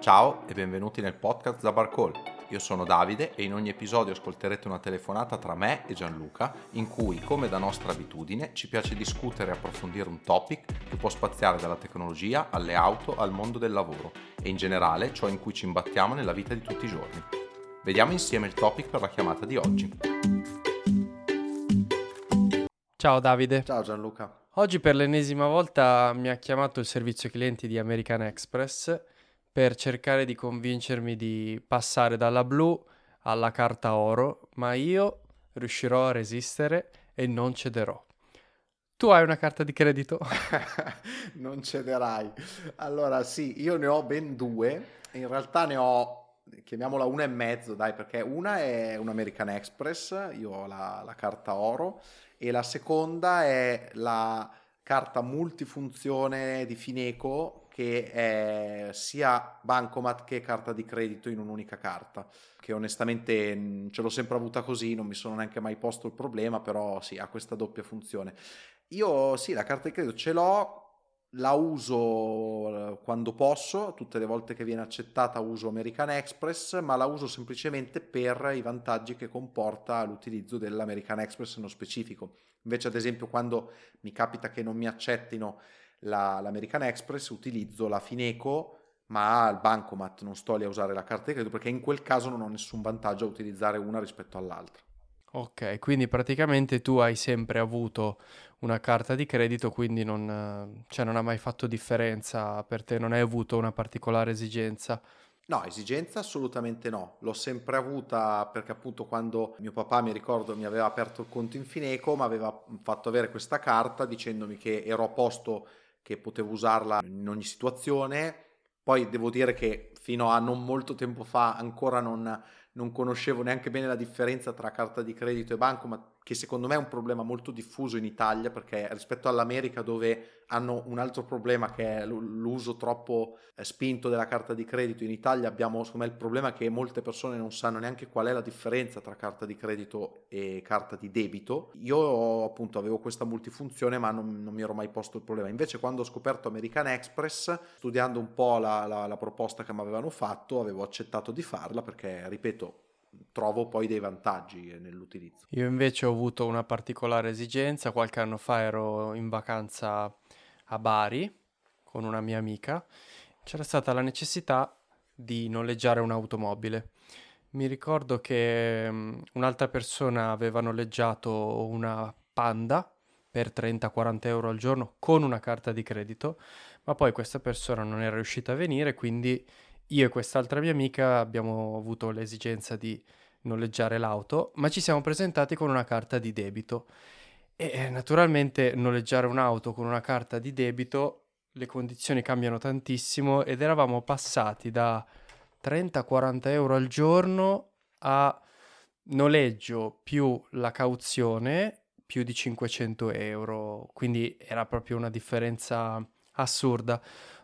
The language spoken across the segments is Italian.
Ciao e benvenuti nel podcast da Barcall. Io sono Davide e in ogni episodio ascolterete una telefonata tra me e Gianluca in cui, come da nostra abitudine, ci piace discutere e approfondire un topic che può spaziare dalla tecnologia alle auto al mondo del lavoro e in generale ciò in cui ci imbattiamo nella vita di tutti i giorni. Vediamo insieme il topic per la chiamata di oggi. Ciao Davide. Ciao Gianluca. Oggi per l'ennesima volta mi ha chiamato il servizio clienti di American Express per cercare di convincermi di passare dalla blu alla carta oro, ma io riuscirò a resistere e non cederò. Tu hai una carta di credito? non cederai. Allora sì, io ne ho ben due, in realtà ne ho, chiamiamola una e mezzo, dai, perché una è un American Express, io ho la, la carta oro, e la seconda è la carta multifunzione di Fineco che è sia bancomat che carta di credito in un'unica carta, che onestamente mm, ce l'ho sempre avuta così, non mi sono neanche mai posto il problema, però sì, ha questa doppia funzione. Io sì, la carta di credito ce l'ho, la uso eh, quando posso, tutte le volte che viene accettata uso American Express, ma la uso semplicemente per i vantaggi che comporta l'utilizzo dell'American Express nello specifico. Invece, ad esempio, quando mi capita che non mi accettino la, l'American Express, utilizzo la Fineco, ma al bancomat non sto lì a usare la carta di credito perché in quel caso non ho nessun vantaggio a utilizzare una rispetto all'altra. Ok, quindi praticamente tu hai sempre avuto una carta di credito, quindi non, cioè non ha mai fatto differenza per te, non hai avuto una particolare esigenza. No, esigenza assolutamente no, l'ho sempre avuta perché appunto quando mio papà mi ricordo mi aveva aperto il conto in Fineco, mi aveva fatto avere questa carta dicendomi che ero a posto, che potevo usarla in ogni situazione. Poi devo dire che fino a non molto tempo fa ancora non, non conoscevo neanche bene la differenza tra carta di credito e banco, che secondo me è un problema molto diffuso in Italia perché rispetto all'America dove hanno un altro problema che è l'uso troppo eh, spinto della carta di credito, in Italia abbiamo secondo me il problema che molte persone non sanno neanche qual è la differenza tra carta di credito e carta di debito. Io appunto avevo questa multifunzione ma non, non mi ero mai posto il problema. Invece quando ho scoperto American Express, studiando un po' la, la, la proposta che mi avevano fatto, avevo accettato di farla perché, ripeto, trovo poi dei vantaggi nell'utilizzo. Io invece ho avuto una particolare esigenza, qualche anno fa ero in vacanza a Bari con una mia amica, c'era stata la necessità di noleggiare un'automobile. Mi ricordo che um, un'altra persona aveva noleggiato una Panda per 30-40 euro al giorno con una carta di credito, ma poi questa persona non era riuscita a venire, quindi io e quest'altra mia amica abbiamo avuto l'esigenza di noleggiare l'auto, ma ci siamo presentati con una carta di debito. E eh, naturalmente noleggiare un'auto con una carta di debito, le condizioni cambiano tantissimo ed eravamo passati da 30-40 euro al giorno a noleggio più la cauzione più di 500 euro, quindi era proprio una differenza assurda.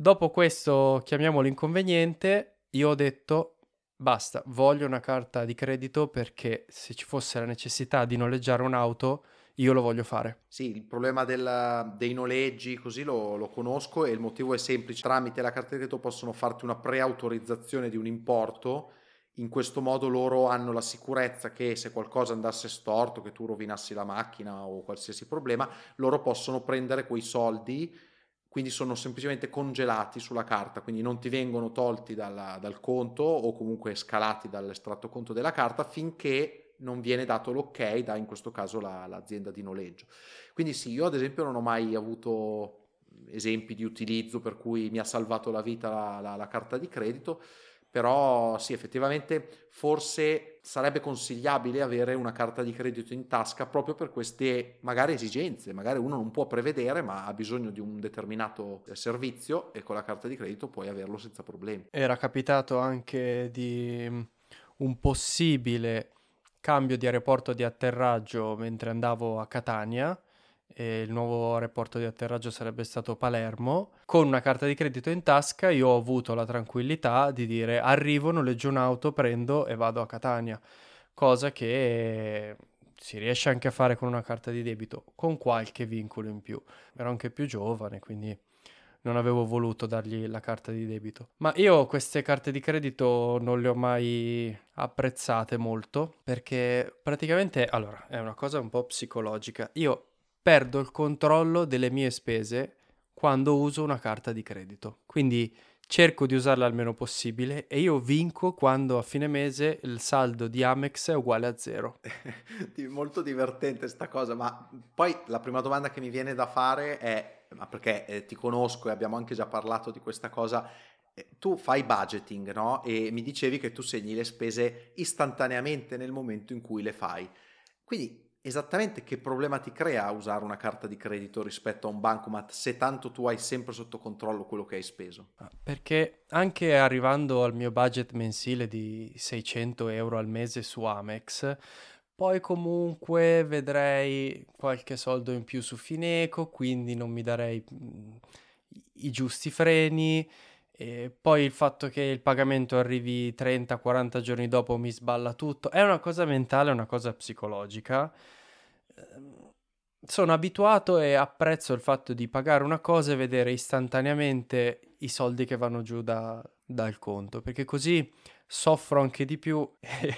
Dopo questo, chiamiamolo inconveniente, io ho detto basta, voglio una carta di credito perché se ci fosse la necessità di noleggiare un'auto, io lo voglio fare. Sì, il problema del, dei noleggi così lo, lo, conosco e il motivo è semplice. Tramite la carta di credito possono farti una preautorizzazione di un importo. In questo modo loro hanno la sicurezza che se qualcosa andasse storto, che tu rovinassi la macchina o qualsiasi problema, loro possono prendere quei soldi quindi sono semplicemente congelati sulla carta, quindi non ti vengono tolti dalla, dal conto o comunque scalati dall'estratto conto della carta finché non viene dato l'ok da in questo caso la, l'azienda di noleggio. Quindi sì, io ad esempio non ho mai avuto esempi di utilizzo per cui mi ha salvato la vita la, la, la carta di credito, però sì, effettivamente forse sarebbe consigliabile avere una carta di credito in tasca proprio per queste magari esigenze, magari uno non può prevedere ma ha bisogno di un determinato servizio e con la carta di credito puoi averlo senza problemi. Era capitato anche di mm, un possibile cambio di aeroporto di atterraggio mentre andavo a Catania il nuovo aeroporto di atterraggio sarebbe stato Palermo, con una carta di credito in tasca io ho avuto la tranquillità di dire arrivo, noleggio un'auto, prendo e vado a Catania, cosa che si riesce anche a fare con una carta di debito, con qualche vincolo in più. Ero anche più giovane, quindi non avevo voluto dargli la carta di debito. Ma io queste carte di credito non le ho mai apprezzate molto perché praticamente, allora, è una cosa un po' psicologica. Io perdo il controllo delle mie spese quando uso una carta di credito. Quindi cerco di usarla il meno possibile e io vinco quando a fine mese il saldo di Amex è uguale a zero. Molto divertente sta cosa, ma poi la prima domanda che mi viene da fare è, ma perché eh, ti conosco e abbiamo anche già parlato di questa cosa, eh, tu fai budgeting, no? E mi dicevi che tu segni le spese istantaneamente nel momento in cui le fai. Quindi esattamente che problema ti crea usare una carta di credito rispetto a un bancomat se tanto tu hai sempre sotto controllo quello che hai speso? Ah, perché anche arrivando al mio budget mensile di 600 euro al mese su Amex, poi comunque vedrei qualche soldo in più su Fineco, quindi non mi darei mm, i giusti freni. E poi il fatto che il pagamento arrivi 30-40 giorni dopo mi sballa tutto. È una cosa mentale, è una cosa psicologica. Ehm, sono abituato e apprezzo il fatto di pagare una cosa e vedere istantaneamente i soldi che vanno giù da, dal conto, perché così soffro anche di più e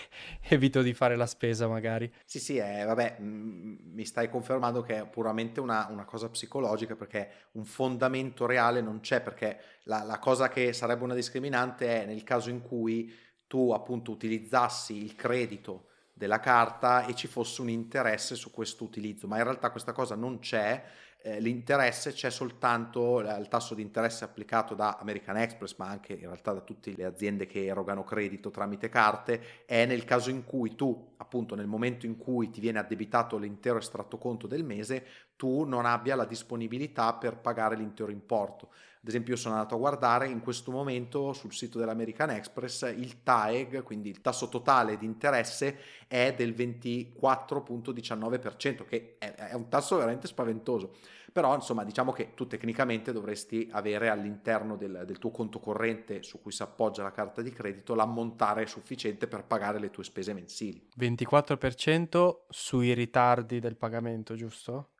evito di fare la spesa magari. Sì, sì, eh, vabbè, mh, mi stai confermando che è puramente una, una, cosa psicologica perché un fondamento reale non c'è, perché la, la cosa che sarebbe una discriminante è nel caso in cui tu appunto utilizzassi il credito della carta e ci fosse un interesse su questo utilizzo, ma in realtà questa cosa non c'è, eh, l'interesse c'è soltanto il tasso di interesse applicato da American Express, ma anche in realtà da tutte le aziende che erogano credito tramite carte, è nel caso in cui tu, appunto nel momento in cui ti viene addebitato l'intero estratto conto del mese, tu non abbia la disponibilità per pagare l'intero importo. Ad esempio, io sono andato a guardare in questo momento sul sito dell'American Express il TAEG, quindi il tasso totale di interesse è del 24.19%, che è, un tasso veramente spaventoso. Però, insomma, diciamo che tu tecnicamente dovresti avere all'interno del, del tuo conto corrente su cui si appoggia la carta di credito l'ammontare sufficiente per pagare le tue spese mensili. 24% sui ritardi del pagamento, giusto?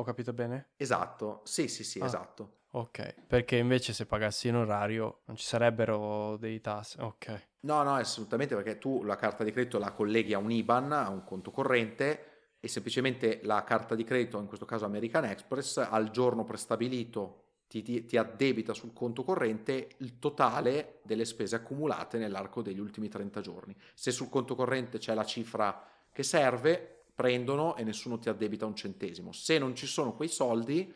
Ho capito bene? Esatto, sì, sì, sì, ah. esatto. Ok, perché invece se pagassi in orario non ci sarebbero dei tassi. Ok. No, no, assolutamente, perché tu la carta di credito la colleghi a un IBAN, a un conto corrente e semplicemente la carta di credito, in questo caso American Express, al giorno prestabilito ti, ti, ti addebita sul conto corrente il totale delle spese accumulate nell'arco degli ultimi 30 giorni. Se sul conto corrente c'è la cifra che serve, prendono e nessuno ti addebita un centesimo. Se non ci sono quei soldi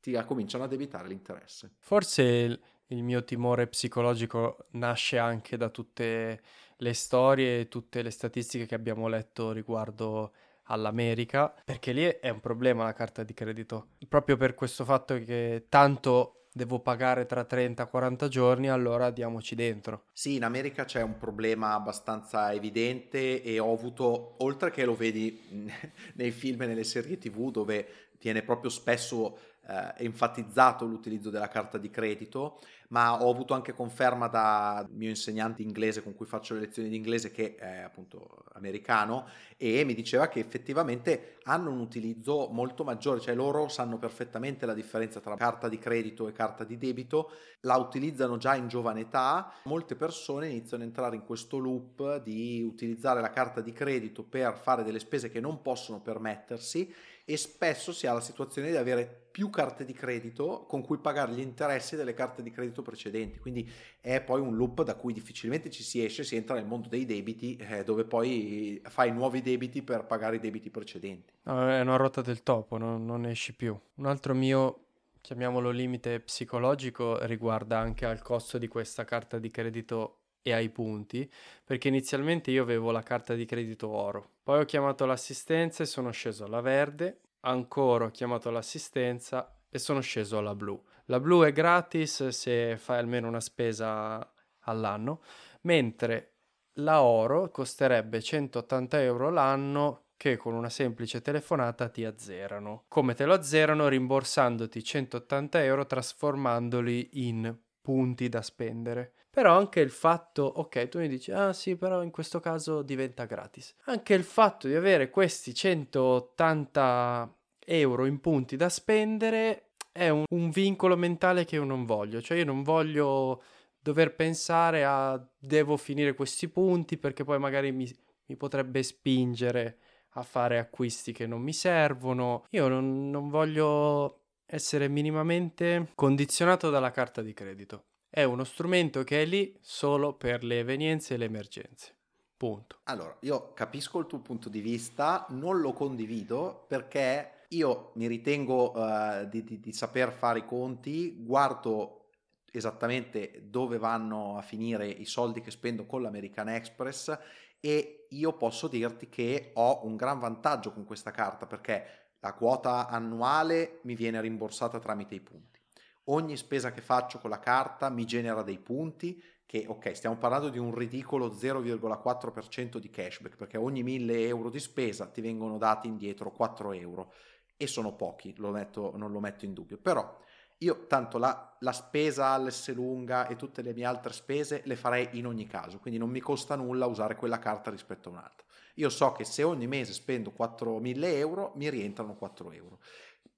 ti cominciano a debitare l'interesse. Forse il, il mio timore psicologico nasce anche da tutte le storie e tutte le statistiche che abbiamo letto riguardo all'America, perché lì è un problema la carta di credito, proprio per questo fatto che tanto devo pagare tra 30-40 giorni, allora diamoci dentro. Sì, in America c'è un problema abbastanza evidente e ho avuto, oltre che lo vedi nei film e nelle serie tv dove viene proprio spesso eh, enfatizzato l'utilizzo della carta di credito, ma ho avuto anche conferma dal mio insegnante inglese con cui faccio le lezioni di inglese, che è appunto americano, e mi diceva che effettivamente hanno un utilizzo molto maggiore, cioè loro sanno perfettamente la differenza tra carta di credito e carta di debito, la utilizzano già in giovane età, molte persone iniziano a entrare in questo loop di utilizzare la carta di credito per fare delle spese che non possono permettersi e spesso si ha la situazione di avere più carte di credito con cui pagare gli interessi delle carte di credito precedenti. Quindi è poi un loop da cui difficilmente ci si esce, si entra nel mondo dei debiti, eh, dove poi fai nuovi debiti per pagare i debiti precedenti. No, è una rotta del topo, no? non esci più. Un altro mio chiamiamolo limite psicologico, riguarda anche al costo di questa carta di credito e ai punti, perché inizialmente io avevo la carta di credito oro, poi ho chiamato l'assistenza e sono sceso alla verde, ancora ho chiamato l'assistenza e sono sceso alla blu. La blu è gratis se fai almeno una spesa all'anno, mentre la oro costerebbe 180 euro l'anno che con una semplice telefonata ti azzerano. Come te lo azzerano? Rimborsandoti 180 euro trasformandoli in punti da spendere. Però anche il fatto, ok, tu mi dici, ah sì, però in questo caso diventa gratis. Anche il fatto di avere questi 180 euro in punti da spendere è un, un vincolo mentale che io non voglio, cioè io non voglio dover pensare a devo finire questi punti perché poi magari mi, mi potrebbe spingere a fare acquisti che non mi servono. Io non, non voglio essere minimamente condizionato dalla carta di credito. È uno strumento che è lì solo per le evenienze e le emergenze. Punto. Allora, io capisco il tuo punto di vista, non lo condivido perché io mi ritengo uh, di, di, di saper fare i conti, guardo esattamente dove vanno a finire i soldi che spendo con l'American Express e io posso dirti che ho un gran vantaggio con questa carta perché la quota annuale mi viene rimborsata tramite i punti. Ogni spesa che faccio con la carta mi genera dei punti che, ok, stiamo parlando di un ridicolo 0,4% di cashback perché ogni 1000 euro di spesa ti vengono dati indietro 4 euro e sono pochi, lo metto, non lo metto in dubbio, però io tanto la, la spesa all'S lunga e tutte le mie altre spese le farei in ogni caso, quindi non mi costa nulla usare quella carta rispetto a un'altra. Io so che se ogni mese spendo 4.000 euro, mi rientrano 4 euro.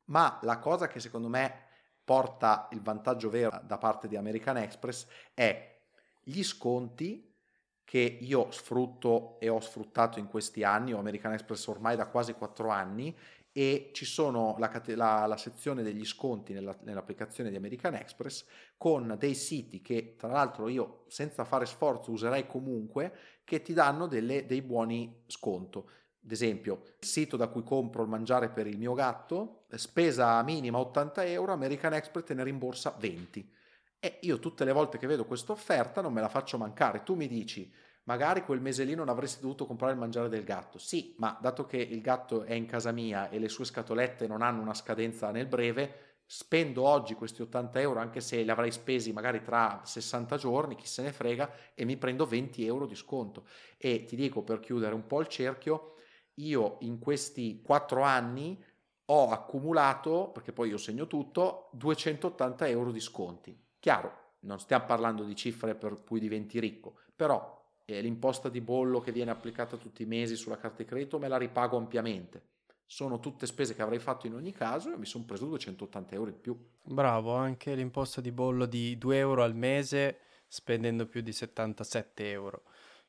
Ma la cosa che secondo me porta il vantaggio vero da parte di American Express è gli sconti che io sfrutto e ho sfruttato in questi anni, ho American Express ormai da quasi 4 anni e ci sono la, la, la sezione degli sconti nella, nell'applicazione di American Express con dei siti che tra l'altro io senza fare sforzo userei comunque che ti danno delle, dei buoni sconto. Ad esempio, il sito da cui compro il mangiare per il mio gatto, spesa minima 80 euro, American Express te ne rimborsa 20. E io tutte le volte che vedo questa offerta non me la faccio mancare. Tu mi dici, magari quel mese lì non avresti dovuto comprare il mangiare del gatto. Sì, ma dato che il gatto è in casa mia e le sue scatolette non hanno una scadenza nel breve, spendo oggi questi 80 euro anche se li avrei spesi magari tra 60 giorni, chi se ne frega, e mi prendo 20 euro di sconto. E ti dico per chiudere un po' il cerchio, io in questi 4 anni ho accumulato, perché poi io segno tutto, 280 euro di sconti. Chiaro, non stiamo parlando di cifre per cui diventi ricco, però e l'imposta di bollo che viene applicata tutti i mesi sulla carta di credito me la ripago ampiamente. Sono tutte spese che avrei fatto in ogni caso e mi sono preso 280 euro in più. Bravo, anche l'imposta di bollo di 2 euro al mese spendendo più di 77 euro,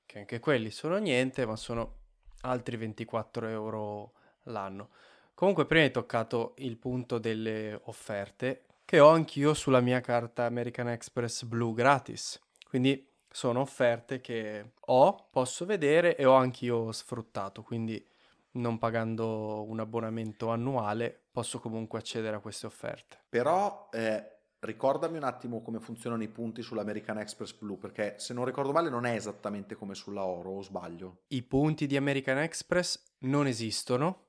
che anche quelli sono niente, ma sono altri 24 euro l'anno. Comunque prima hai toccato il punto delle offerte che ho anch'io sulla mia carta American Express Blue gratis. Quindi sono offerte che ho, posso vedere e ho anch'io sfruttato, quindi non pagando un abbonamento annuale posso comunque accedere a queste offerte. Però eh, ricordami un attimo come funzionano i punti sull'American Express Blue, perché se non ricordo male non è esattamente come sulla Oro, o sbaglio? I punti di American Express non esistono,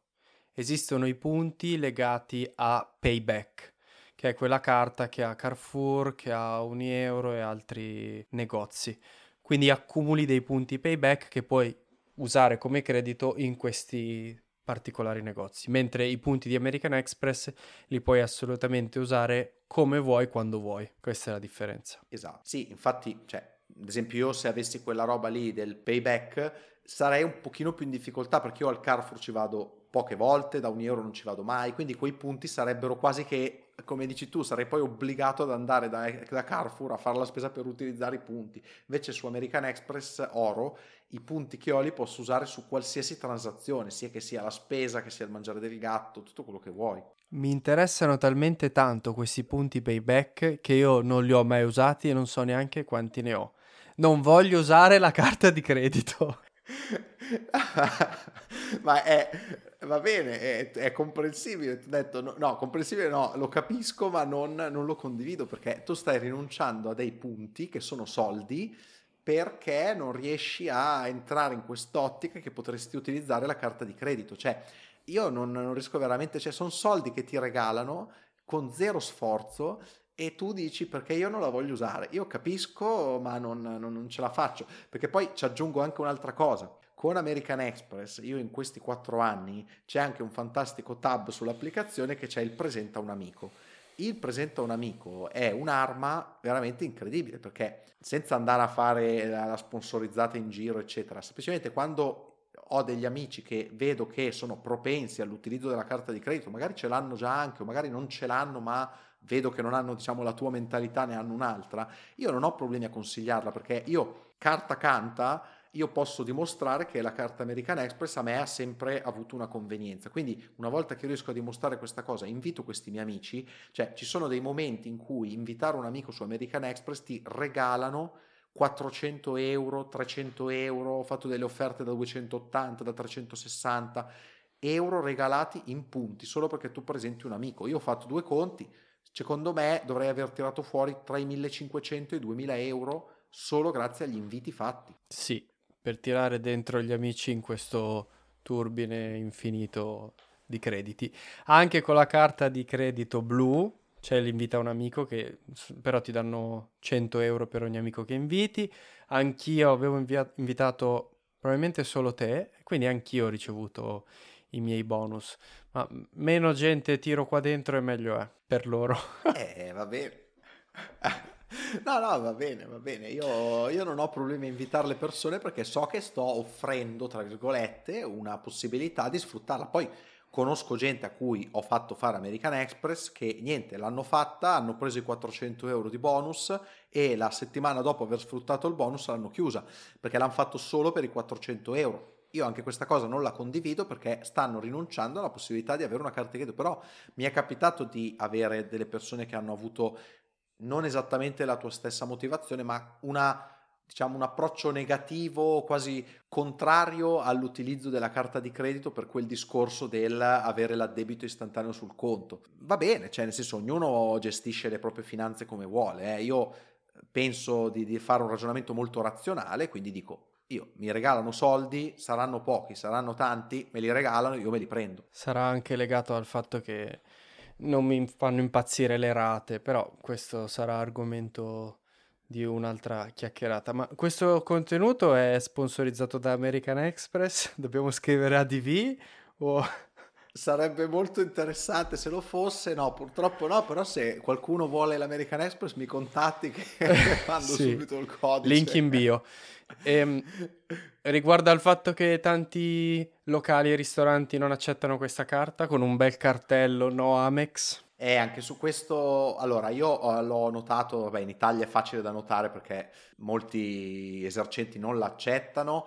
esistono i punti legati a payback che è quella carta che ha Carrefour, che ha Unieuro e altri negozi. Quindi accumuli dei punti payback che puoi usare come credito in questi particolari negozi, mentre i punti di American Express li puoi assolutamente usare come vuoi quando vuoi. Questa è la differenza. Esatto. Sì, infatti, cioè, ad esempio io se avessi quella roba lì del payback sarei un pochino più in difficoltà perché io al Carrefour ci vado poche volte, da un euro non ci vado mai, quindi quei punti sarebbero quasi che come dici tu, sarei poi obbligato ad andare da, da, Carrefour a fare la spesa per utilizzare i punti. Invece su American Express Oro i punti che ho li posso usare su qualsiasi transazione, sia che sia la spesa, che sia il mangiare del gatto, tutto quello che vuoi. Mi interessano talmente tanto questi punti payback che io non li ho mai usati e non so neanche quanti ne ho. Non voglio usare la carta di credito. Ma è, va bene, è, è comprensibile. Ti ho detto, no, no, comprensibile no, lo capisco, ma non, non lo condivido perché tu stai rinunciando a dei punti che sono soldi perché non riesci a entrare in quest'ottica che potresti utilizzare la carta di credito. Cioè, io non, non riesco veramente, cioè, sono soldi che ti regalano con zero sforzo e tu dici perché io non la voglio usare. Io capisco, ma non, non, non ce la faccio. Perché poi ci aggiungo anche un'altra cosa con American Express, io in questi quattro anni c'è anche un fantastico tab sull'applicazione che c'è il presenta un amico. Il presenta un amico è un'arma veramente incredibile perché senza andare a fare la sponsorizzata in giro, eccetera, semplicemente quando ho degli amici che vedo che sono propensi all'utilizzo della carta di credito, magari ce l'hanno già anche o magari non ce l'hanno, ma vedo che non hanno diciamo la tua mentalità, ne hanno un'altra, io non ho problemi a consigliarla perché io carta canta io posso dimostrare che la carta American Express a me ha sempre avuto una convenienza. Quindi una volta che riesco a dimostrare questa cosa, invito questi miei amici, cioè ci sono dei momenti in cui invitare un amico su American Express ti regalano 400 euro, 300 euro, ho fatto delle offerte da 280, da 360 euro regalati in punti, solo perché tu presenti un amico. Io ho fatto due conti, secondo me dovrei aver tirato fuori tra i 1500 e i 2000 euro solo grazie agli inviti fatti. Sì, per tirare dentro gli amici in questo turbine infinito di crediti. Anche con la carta di credito blu c'è l'invita a un amico che però ti danno 100 euro per ogni amico che inviti. Anch'io avevo invia- invitato probabilmente solo te, quindi anch'io ho ricevuto i miei bonus. Ma meno gente tiro qua dentro e meglio è per loro. eh, va bene. No, no, va bene, va bene. Io, io, non ho problemi a invitare le persone perché so che sto offrendo, tra virgolette, una possibilità di sfruttarla. Poi conosco gente a cui ho fatto fare American Express che niente, l'hanno fatta, hanno preso i 400 euro di bonus e la settimana dopo aver sfruttato il bonus l'hanno chiusa perché l'hanno fatto solo per i 400 euro. Io anche questa cosa non la condivido perché stanno rinunciando alla possibilità di avere una carta di credito, però mi è capitato di avere delle persone che hanno avuto non esattamente la tua stessa motivazione, ma una, diciamo, un approccio negativo, quasi contrario all'utilizzo della carta di credito per quel discorso del avere l'addebito istantaneo sul conto. Va bene, cioè nel senso ognuno gestisce le proprie finanze come vuole. Eh. Io penso di, di fare un ragionamento molto razionale, quindi dico io mi regalano soldi, saranno pochi, saranno tanti, me li regalano, io me li prendo. Sarà anche legato al fatto che non mi fanno impazzire le rate, però questo sarà argomento di un'altra chiacchierata. Ma questo contenuto è sponsorizzato da American Express? Dobbiamo scrivere ADV o... Sarebbe molto interessante se lo fosse, no, purtroppo no, però se qualcuno vuole l'American Express mi contatti che mando sì. subito il codice. Link in bio. Ehm, riguardo al fatto che tanti locali e ristoranti non accettano questa carta con un bel cartello no Amex. E anche su questo, allora io l'ho notato, vabbè in Italia è facile da notare perché molti esercenti non l'accettano.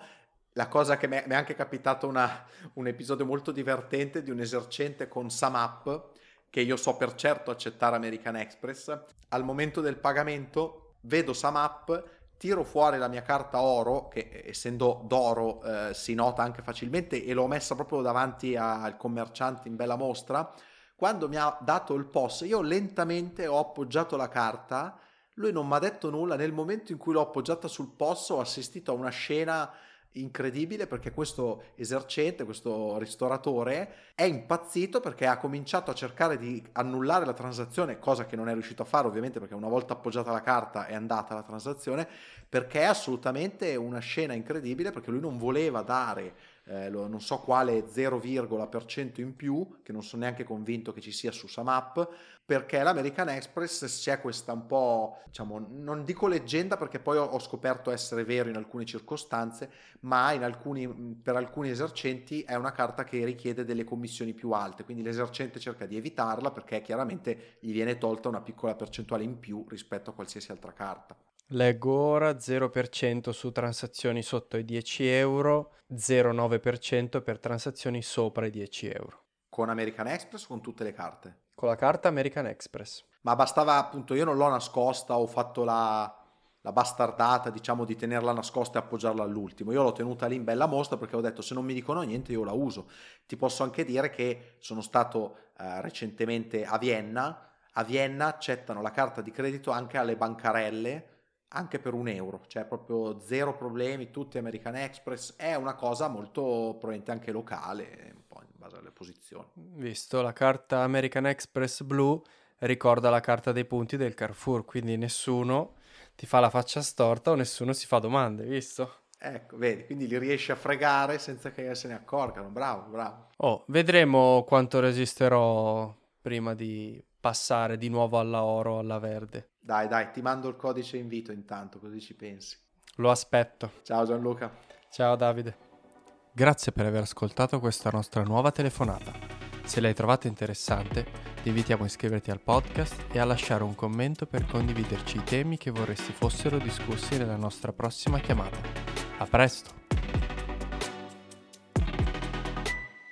La cosa che mi è anche capitato una, un episodio molto divertente di un esercente con Samap, che io so per certo accettare American Express. Al momento del pagamento vedo Samap tiro fuori la mia carta oro, che essendo d'oro eh, si nota anche facilmente, e l'ho messa proprio davanti al commerciante in bella mostra. Quando mi ha dato il POS, io lentamente ho appoggiato la carta, lui non mi ha detto nulla. Nel momento in cui l'ho appoggiata sul POS, ho assistito a una scena incredibile perché questo esercente, questo ristoratore è impazzito perché ha cominciato a cercare di annullare la transazione, cosa che non è riuscito a fare ovviamente perché una volta appoggiata la carta è andata la transazione, perché è assolutamente una scena incredibile perché lui non voleva dare eh, non so quale 0,% in più, che non sono neanche convinto che ci sia su Samap, perché l'American Express c'è questa un po', diciamo, non dico leggenda perché poi ho, scoperto essere vero in alcune circostanze, ma alcuni, per alcuni esercenti è una carta che richiede delle commissioni più alte, quindi l'esercente cerca di evitarla perché chiaramente gli viene tolta una piccola percentuale in più rispetto a qualsiasi altra carta. Leggo ora 0% su transazioni sotto i 10 euro, 0,9% per transazioni sopra i 10 euro. Con American Express o con tutte le carte? Con la carta American Express. Ma bastava appunto, io non l'ho nascosta, ho fatto la, la bastardata, diciamo, di tenerla nascosta e appoggiarla all'ultimo. Io l'ho tenuta lì in bella mostra perché ho detto se non mi dicono niente io la uso. Ti posso anche dire che sono stato eh, recentemente a Vienna. A Vienna accettano la carta di credito anche alle bancarelle anche per un euro, cioè proprio zero problemi, tutti American Express, è una cosa molto probabilmente anche locale, un po' base alle posizioni. Visto, la carta American Express blu ricorda la carta dei punti del Carrefour, quindi nessuno ti fa la faccia storta o nessuno si fa domande, visto? Ecco, vedi, quindi li riesci a fregare senza che se ne accorgano, bravo, bravo. Oh, vedremo quanto resisterò prima di passare di nuovo alla oro o alla verde. Dai, dai, ti mando il codice invito intanto, così ci pensi. Lo aspetto. Ciao Gianluca. Ciao Davide. Grazie per aver ascoltato questa nostra nuova telefonata. Se l'hai trovata interessante, ti invitiamo a iscriverti al podcast e a lasciare un commento per condividerci i temi che vorresti fossero discussi nella nostra prossima chiamata. A presto!